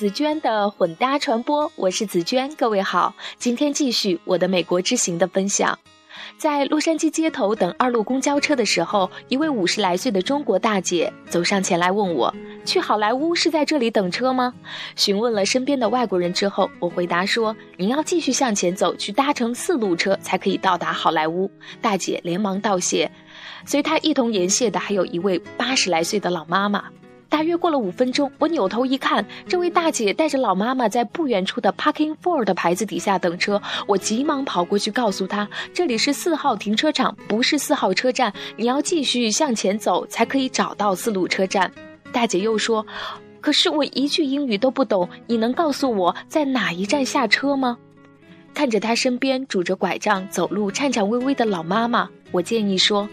紫娟的混搭传播，我是紫娟，各位好，今天继续我的美国之行的分享。在洛杉矶街头等二路公交车的时候，一位五十来岁的中国大姐走上前来问我：“去好莱坞是在这里等车吗？”询问了身边的外国人之后，我回答说：“您要继续向前走，去搭乘四路车才可以到达好莱坞。”大姐连忙道谢。随她一同沿线的还有一位八十来岁的老妈妈。大约过了五分钟，我扭头一看，这位大姐带着老妈妈在不远处的 Parking for 的牌子底下等车。我急忙跑过去告诉她，这里是四号停车场，不是四号车站，你要继续向前走才可以找到四路车站。大姐又说：“可是我一句英语都不懂，你能告诉我在哪一站下车吗？”看着她身边拄着拐杖走路颤颤巍巍的老妈妈，我建议说。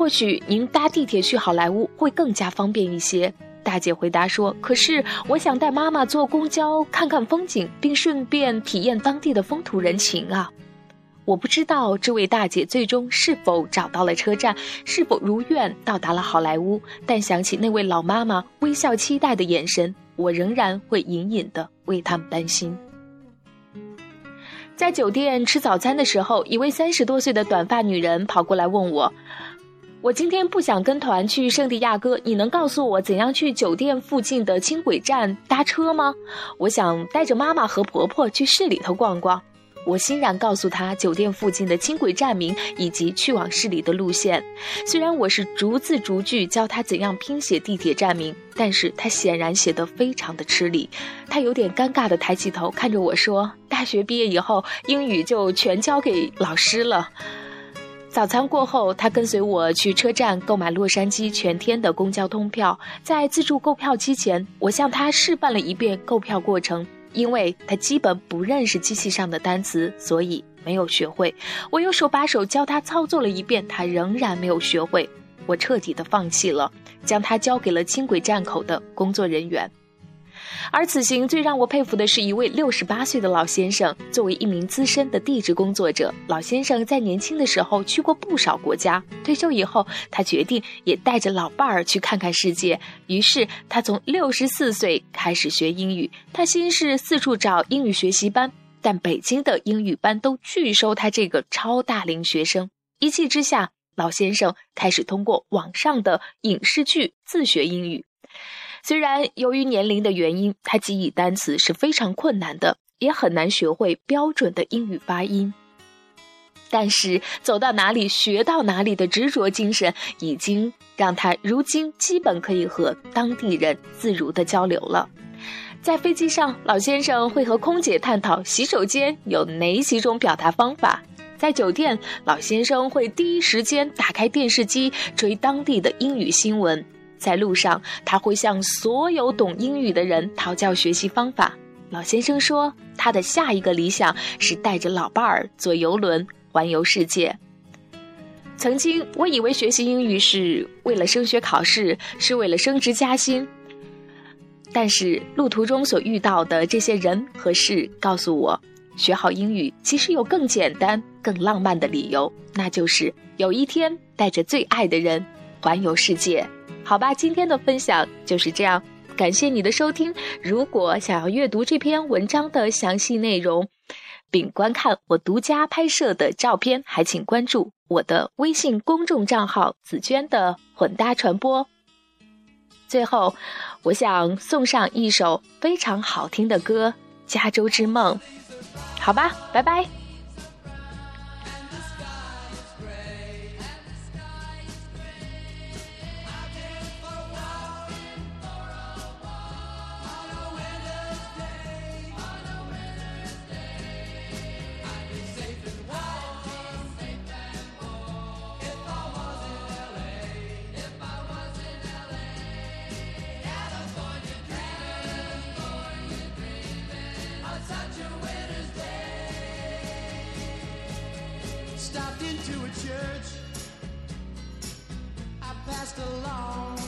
或许您搭地铁去好莱坞会更加方便一些。大姐回答说：“可是我想带妈妈坐公交看看风景，并顺便体验当地的风土人情啊。”我不知道这位大姐最终是否找到了车站，是否如愿到达了好莱坞。但想起那位老妈妈微笑期待的眼神，我仍然会隐隐的为他们担心。在酒店吃早餐的时候，一位三十多岁的短发女人跑过来问我。我今天不想跟团去圣地亚哥，你能告诉我怎样去酒店附近的轻轨站搭车吗？我想带着妈妈和婆婆去市里头逛逛。我欣然告诉她酒店附近的轻轨站名以及去往市里的路线。虽然我是逐字逐句教她怎样拼写地铁站名，但是她显然写得非常的吃力。她有点尴尬地抬起头看着我说：“大学毕业以后，英语就全交给老师了。”早餐过后，他跟随我去车站购买洛杉矶全天的公交通票。在自助购票机前，我向他示范了一遍购票过程。因为他基本不认识机器上的单词，所以没有学会。我又手把手教他操作了一遍，他仍然没有学会。我彻底的放弃了，将他交给了轻轨站口的工作人员。而此行最让我佩服的是一位六十八岁的老先生。作为一名资深的地质工作者，老先生在年轻的时候去过不少国家。退休以后，他决定也带着老伴儿去看看世界。于是，他从六十四岁开始学英语。他先是四处找英语学习班，但北京的英语班都拒收他这个超大龄学生。一气之下，老先生开始通过网上的影视剧自学英语。虽然由于年龄的原因，他记忆单词是非常困难的，也很难学会标准的英语发音。但是走到哪里学到哪里的执着精神，已经让他如今基本可以和当地人自如的交流了。在飞机上，老先生会和空姐探讨洗手间有哪几种表达方法；在酒店，老先生会第一时间打开电视机追当地的英语新闻。在路上，他会向所有懂英语的人讨教学习方法。老先生说，他的下一个理想是带着老伴儿坐游轮环游世界。曾经，我以为学习英语是为了升学考试，是为了升职加薪。但是，路途中所遇到的这些人和事告诉我，学好英语其实有更简单、更浪漫的理由，那就是有一天带着最爱的人环游世界。好吧，今天的分享就是这样，感谢你的收听。如果想要阅读这篇文章的详细内容，并观看我独家拍摄的照片，还请关注我的微信公众账号“紫娟的混搭传播”。最后，我想送上一首非常好听的歌《加州之梦》。好吧，拜拜。Church. I passed along.